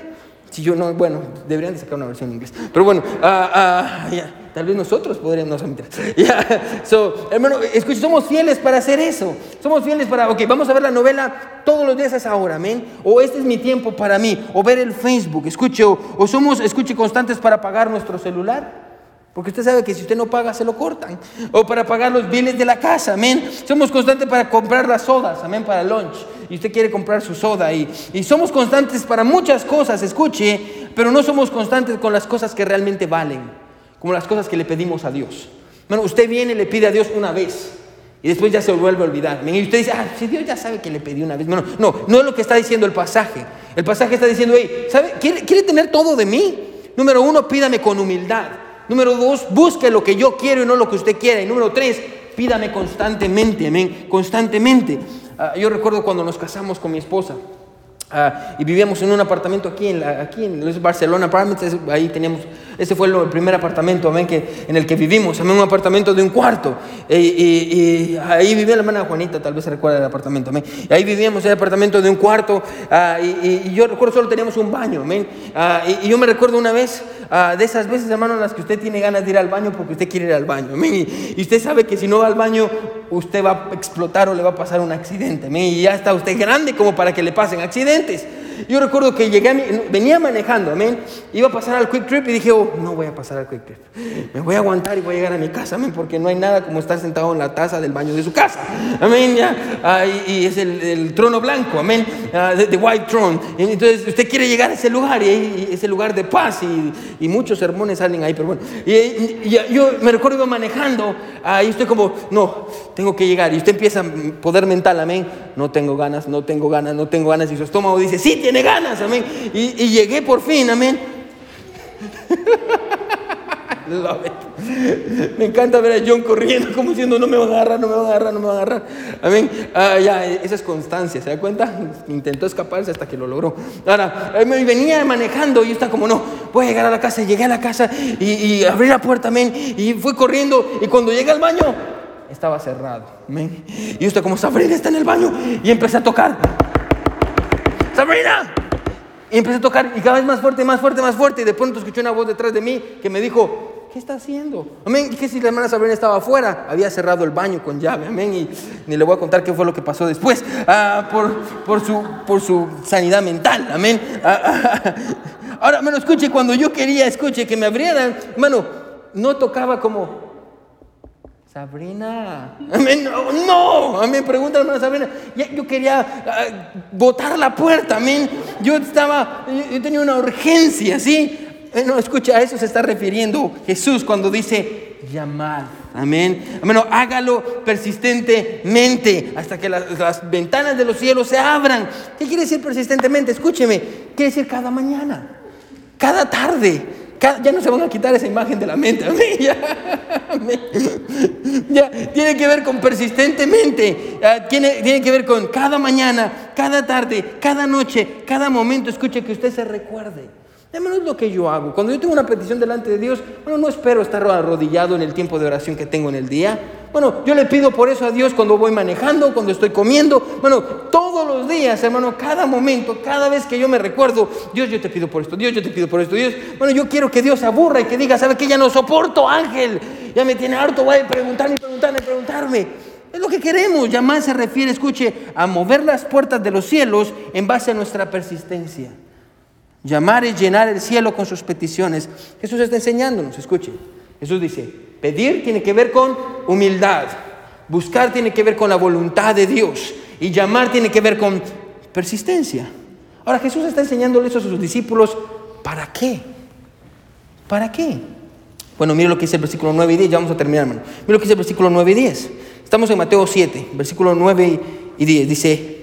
Si yo no, bueno, deberían de sacar una versión en inglés. Pero bueno, uh, uh, tal vez nosotros podríamos, no yeah. so, hermano, escucha, somos fieles para hacer eso. Somos fieles para, ok, vamos a ver la novela todos los días a esa hora, amén. O este es mi tiempo para mí. O ver el Facebook, escuche, o, o somos, escuche, constantes para pagar nuestro celular. Porque usted sabe que si usted no paga, se lo cortan. O para pagar los bienes de la casa, amén. Somos constantes para comprar las sodas, amén, para lunch. Y usted quiere comprar su soda. Y, y somos constantes para muchas cosas, escuche, pero no somos constantes con las cosas que realmente valen. Como las cosas que le pedimos a Dios. Bueno, usted viene y le pide a Dios una vez. Y después ya se vuelve a olvidar. Y usted dice, ah, si Dios ya sabe que le pedí una vez. Bueno, no, no es lo que está diciendo el pasaje. El pasaje está diciendo, hey, ¿sabe? ¿Quiere, ¿quiere tener todo de mí? Número uno, pídame con humildad. Número dos, busque lo que yo quiero y no lo que usted quiere. Y número tres, pídame constantemente, amén, constantemente. Ah, yo recuerdo cuando nos casamos con mi esposa. Ah, y vivíamos en un apartamento aquí en, la, aquí en Barcelona Apartments, ahí teníamos, ese fue el primer apartamento amén, que, en el que vivimos, amén, un apartamento de un cuarto. Y, ahí vivía la hermana Juanita, tal vez se recuerda el apartamento, amén. Y ahí vivíamos el apartamento de un cuarto, ah, y, yo recuerdo solo teníamos un baño, amén. Ah, y, yo me recuerdo una vez, de esas veces, hermano, en las que usted tiene ganas de ir al baño porque usted quiere ir al baño, amén. Y, usted sabe que si no va al baño, usted va a explotar o le va a pasar un accidente, amén. Y ya está usted grande como para que le pasen accidentes. Yo recuerdo que llegué, venía manejando, amén. Iba a pasar al Quick Trip y dije, oh, no voy a pasar al Quick Trip. Me voy a aguantar y voy a llegar a mi casa, amén, porque no hay nada como estar sentado en la taza del baño de su casa, amén. Ah, y, es el, trono blanco, amén, ah, the, White Throne. Entonces, usted quiere llegar a ese lugar y, ese lugar de paz y, muchos sermones salen ahí, pero bueno. Y, yo me recuerdo iba manejando ahí y usted como, no, tengo que llegar. Y usted empieza poder mental, amén. No tengo ganas, no tengo ganas, no tengo ganas. Y su estómago dice, sí, tiene ganas, amén. Y, llegué por fin, amén. Me encanta ver a John corriendo como diciendo no me va a agarrar, no me va a agarrar, no me va a agarrar. Amén. Ah, ya, esa es constancia, ¿se da cuenta? Intentó escaparse hasta que lo logró. Ahora, me venía manejando y estaba como no, voy a llegar a la casa. Llegué a la casa y, y abrí la puerta, amén. Y fui corriendo y cuando llegué al baño estaba cerrado. Amén. Y usted como Sabrina está en el baño y empecé a tocar. Sabrina. Y empecé a tocar y cada vez más fuerte, más fuerte, más fuerte. Y de pronto escuché una voz detrás de mí que me dijo, ¿qué está haciendo? Amén. Y que si la hermana Sabrina estaba afuera, había cerrado el baño con llave. Amén. Y ni le voy a contar qué fue lo que pasó después ah, por, por, su, por su sanidad mental. Amén. Ah, ah, ahora, me lo escuche, cuando yo quería, escuche, que me abrieran, hermano, no tocaba como Sabrina, amén, no, amén, pregunta hermana Sabrina, yo quería ah, botar la puerta, amén, yo estaba, yo tenía una urgencia, ¿sí? Eh, no, escucha, a eso se está refiriendo Jesús cuando dice llamar, amén, amén, hágalo persistentemente hasta que las, ventanas de los cielos se abran. ¿Qué quiere decir persistentemente? Escúcheme, quiere decir cada mañana, cada tarde, ya no se van a quitar esa imagen de la mente. Ya, tiene que ver con persistentemente. Tiene, tiene que ver con cada mañana, cada tarde, cada noche, cada momento. Escuche que usted se recuerde. Es lo que yo hago. Cuando yo tengo una petición delante de Dios, bueno, no espero estar arrodillado en el tiempo de oración que tengo en el día. Bueno, yo le pido por eso a Dios cuando voy manejando, cuando estoy comiendo. Bueno, todos los días, hermano, cada momento, cada vez que yo me recuerdo, Dios, yo te pido por esto, Dios, yo te pido por esto, Dios. Bueno, yo quiero que Dios aburra y que diga, ¿sabe qué? Ya no soporto, ángel. Ya me tiene harto, voy a preguntarme, preguntarme, preguntarme. Es lo que queremos. Llamar se refiere, escuche, a mover las puertas de los cielos en base a nuestra persistencia. Llamar es llenar el cielo con sus peticiones. Jesús está enseñándonos, escuche. Jesús dice, pedir tiene que ver con humildad, buscar tiene que ver con la voluntad de Dios y llamar tiene que ver con persistencia. Ahora Jesús está enseñándole eso a sus discípulos, ¿para qué? ¿Para qué? Bueno, mire lo que dice el versículo 9 y 10, ya vamos a terminar, hermano. Mire lo que dice el versículo 9 y 10. Estamos en Mateo 7, versículo 9 y 10. Dice,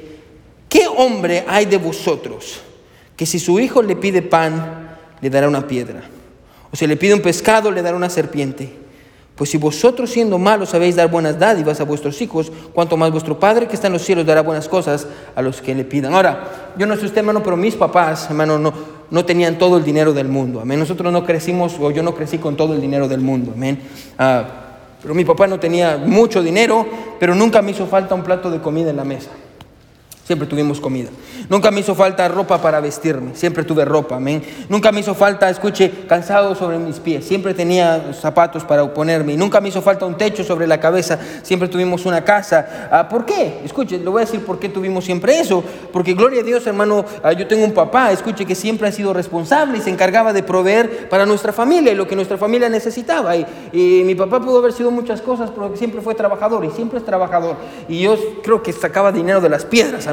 ¿qué hombre hay de vosotros? Que si su hijo le pide pan, le dará una piedra. O si le pide un pescado, le dará una serpiente. Pues si vosotros siendo malos sabéis dar buenas dádivas a vuestros hijos, cuanto más vuestro Padre que está en los cielos dará buenas cosas a los que le pidan. Ahora, yo no sé usted, hermano, pero mis papás, hermano, no, no tenían todo el dinero del mundo. Amén. Nosotros no crecimos, o yo no crecí con todo el dinero del mundo. Amén. Ah, pero mi papá no tenía mucho dinero, pero nunca me hizo falta un plato de comida en la mesa. Siempre tuvimos comida. Nunca me hizo falta ropa para vestirme. Siempre tuve ropa, amén. Nunca me hizo falta, escuche, cansado sobre mis pies. Siempre tenía zapatos para ponerme. Nunca me hizo falta un techo sobre la cabeza. Siempre tuvimos una casa. Ah, ¿Por qué? Escuche, le voy a decir por qué tuvimos siempre eso. Porque gloria a Dios, hermano, ah, yo tengo un papá, escuche, que siempre ha sido responsable y se encargaba de proveer para nuestra familia y lo que nuestra familia necesitaba. Y, y mi papá pudo haber sido muchas cosas, pero siempre fue trabajador y siempre es trabajador. Y yo creo que sacaba dinero de las piedras,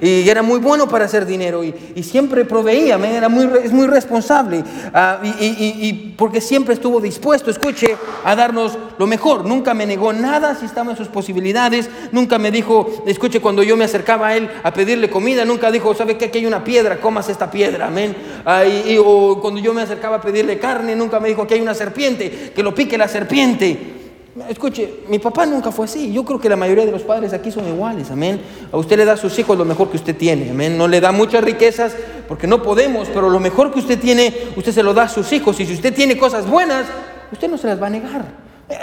y era muy bueno para hacer dinero y, siempre proveía, Era muy, es muy responsable. Ah, y, porque siempre estuvo dispuesto, escuche, a darnos lo mejor. Nunca me negó nada si estaba en sus posibilidades. Nunca me dijo, escuche, cuando yo me acercaba a él a pedirle comida, nunca dijo, ¿sabe que aquí hay una piedra? Comas esta piedra, amén. Ah, o cuando yo me acercaba a pedirle carne, nunca me dijo, que hay una serpiente, que lo pique la serpiente. Escuche, mi papá nunca fue así. Yo creo que la mayoría de los padres aquí son iguales, amén. A usted le da a sus hijos lo mejor que usted tiene, amén. No le da muchas riquezas porque no podemos, pero lo mejor que usted tiene, usted se lo da a sus hijos. Y si usted tiene cosas buenas, usted no se las va a negar.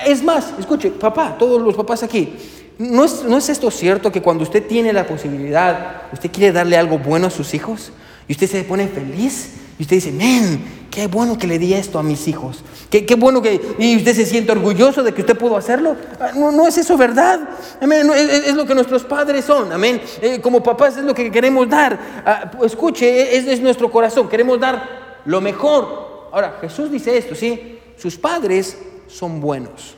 Es más, escuche, papá, todos los papás aquí, ¿no es, ¿no es esto cierto que cuando usted tiene la posibilidad, usted quiere darle algo bueno a sus hijos? Y usted se pone feliz y usted dice, men, qué bueno que le di esto a mis hijos. Qué, bueno que... Y usted se siente orgulloso de que usted pudo hacerlo. Ah, No, es eso verdad. Amén. Es, lo que nuestros padres son. Amén. Eh, como papás es lo que queremos dar. Ah, escuche, es, es nuestro corazón. Queremos dar lo mejor. Ahora, Jesús dice esto, ¿sí? Sus padres son buenos.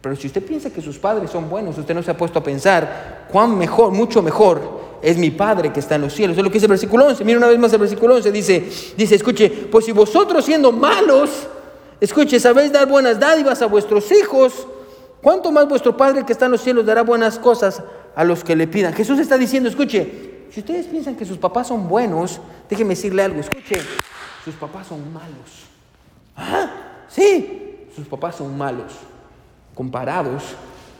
Pero si usted piensa que sus padres son buenos, usted no se ha puesto a pensar cuán mejor, mucho mejor es mi Padre que está en los cielos. Es lo que dice el versículo 11. Mira una vez más el versículo 11. Dice, dice, escuche, pues si vosotros siendo malos, escuche, sabéis dar buenas dádivas a vuestros hijos, ¿cuánto más vuestro Padre que está en los cielos dará buenas cosas a los que le pidan? Jesús está diciendo, escuche, si ustedes piensan que sus papás son buenos, déjenme decirle algo, escuche, sus papás son malos. Ah, sí, sus papás son malos comparados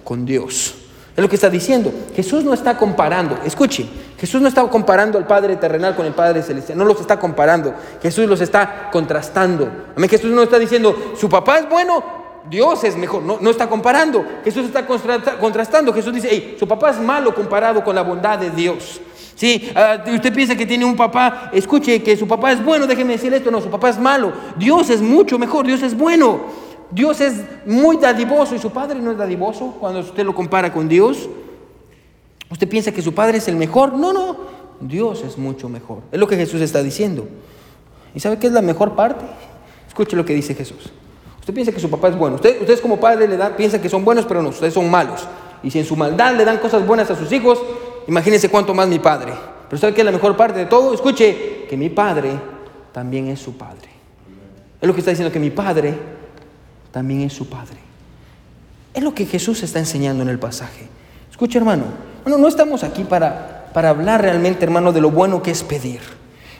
con Dios. Es lo que está diciendo. Jesús no está comparando. Escuche, Jesús no está comparando al Padre terrenal con el Padre celestial. No los está comparando. Jesús los está contrastando. Amén. Jesús no está diciendo, su papá es bueno, Dios es mejor. No, no está comparando. Jesús está contra- contrastando. Jesús dice, "Ey, su papá es malo comparado con la bondad de Dios. Sí, ah, usted piensa que tiene un papá, escuche que su papá es bueno, déjeme decir esto, no, su papá es malo. Dios es mucho mejor, Dios es bueno. Dios es muy dadivoso y su padre no es dadivoso cuando usted lo compara con Dios. ¿Usted piensa que su padre es el mejor? No, no, Dios es mucho mejor. Es lo que Jesús está diciendo. ¿Y sabe qué es la mejor parte? Escuche lo que dice Jesús. Usted piensa que su papá es bueno. Usted, ustedes como padre le dan, piensan que son buenos, pero no, ustedes son malos. Y si en su maldad le dan cosas buenas a sus hijos, imagínense cuánto más mi padre. Pero ¿sabe qué es la mejor parte de todo? Escuche que mi padre también es su padre. Es lo que está diciendo que mi padre también es su padre. Es lo que Jesús está enseñando en el pasaje. Escucha, hermano. Bueno, no estamos aquí para, para hablar realmente, hermano, de lo bueno que es pedir.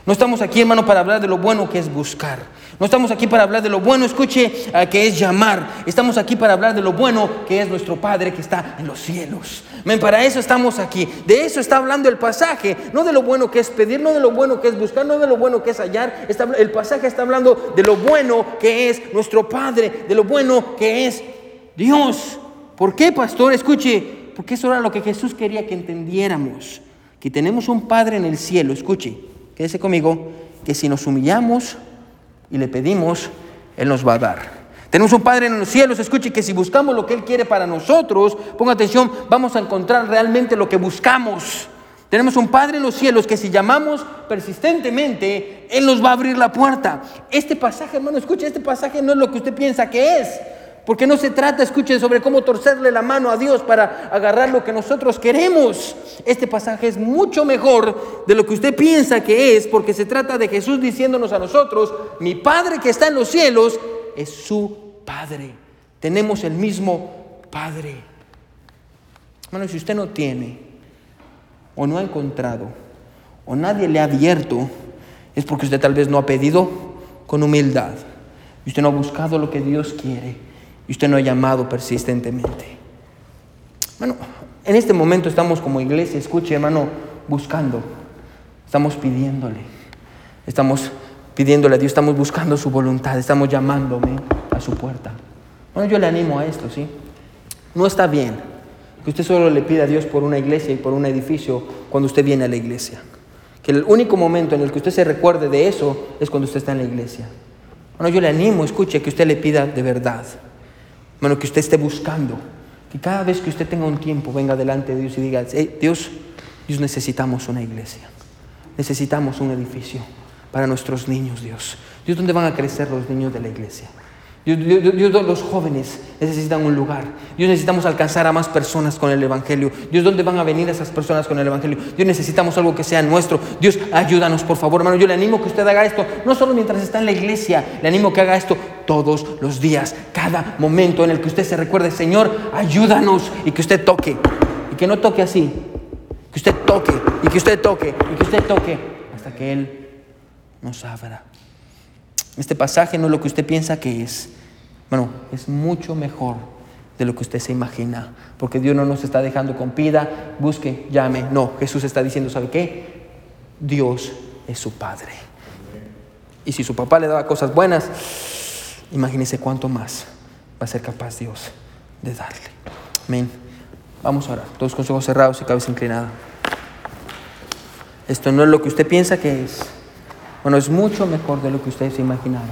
No estamos aquí, hermano, para hablar de lo bueno que es buscar. No estamos aquí para hablar de lo bueno, escuche, ah, que es llamar. Estamos aquí para hablar de lo bueno que es nuestro Padre que está en los cielos. Amén, para eso estamos aquí. De eso está hablando el pasaje. No de lo bueno que es pedir, no de lo bueno que es buscar, no de lo bueno que es hallar. El pasaje está hablando de lo bueno que es nuestro Padre, de lo bueno que es Dios. ¿Por qué, pastor? Escuche, porque eso era lo que Jesús quería que entendiéramos. Que tenemos un Padre en el cielo, escuche, quédese conmigo, que si nos humillamos y le pedimos, Él nos va a dar. Tenemos un Padre en los cielos, escuche, que si buscamos lo que Él quiere para nosotros, ponga atención, vamos a encontrar realmente lo que buscamos. Tenemos un Padre en los cielos que si llamamos persistentemente, Él nos va a abrir la puerta. Este pasaje, hermano, escuche, este pasaje no es lo que usted piensa que es. Porque no se trata, escuchen, sobre cómo torcerle la mano a Dios para agarrar lo que nosotros queremos. Este pasaje es mucho mejor de lo que usted piensa que es, porque se trata de Jesús diciéndonos a nosotros, mi Padre que está en los cielos es su Padre. Tenemos el mismo Padre. Bueno, si usted no tiene, o no ha encontrado, o nadie le ha abierto, es porque usted tal vez no ha pedido con humildad. Y usted no ha buscado lo que Dios quiere. Y usted no ha llamado persistentemente. Bueno, en este momento estamos como iglesia, escuche hermano, buscando. Estamos pidiéndole. Estamos pidiéndole a Dios, estamos buscando su voluntad, estamos llamándome a su puerta. Bueno, yo le animo a esto, ¿sí? No está bien que usted solo le pida a Dios por una iglesia y por un edificio cuando usted viene a la iglesia. Que el único momento en el que usted se recuerde de eso es cuando usted está en la iglesia. Bueno, yo le animo, escuche, que usted le pida de verdad. Bueno, que usted esté buscando. Que cada vez que usted tenga un tiempo, venga delante de Dios y diga, "Hey, Dios, Dios necesitamos una iglesia. Necesitamos un edificio para nuestros niños, Dios. Dios, ¿dónde van a crecer los niños de la iglesia? Dios, Dios- Dios, los jóvenes necesitan un lugar. Dios, necesitamos alcanzar a más personas con el Evangelio. Dios, ¿dónde van a venir esas personas con el Evangelio? Dios, necesitamos algo que sea nuestro. Dios, ayúdanos, por favor, hermano. Yo le animo que usted haga esto, no solo mientras está en la iglesia, le animo que haga esto todos los días, cada momento en el que usted se recuerde, Señor, ayúdanos y que usted toque. Y que no toque así, que usted toque y que usted toque y que usted toque hasta que Él nos abra. Este pasaje no es lo que usted piensa que es. Bueno, es mucho mejor de lo que usted se imagina. Porque Dios no nos está dejando con pida, busque, llame. No, Jesús está diciendo, ¿sabe qué? Dios es su Padre. Y si su papá le daba cosas buenas, imagínese cuánto más va a ser capaz Dios de darle. Amén. Vamos a orar. Todos con ojos cerrados y cabeza inclinada. Esto no es lo que usted piensa que es. Bueno, es mucho mejor de lo que usted se imaginaba.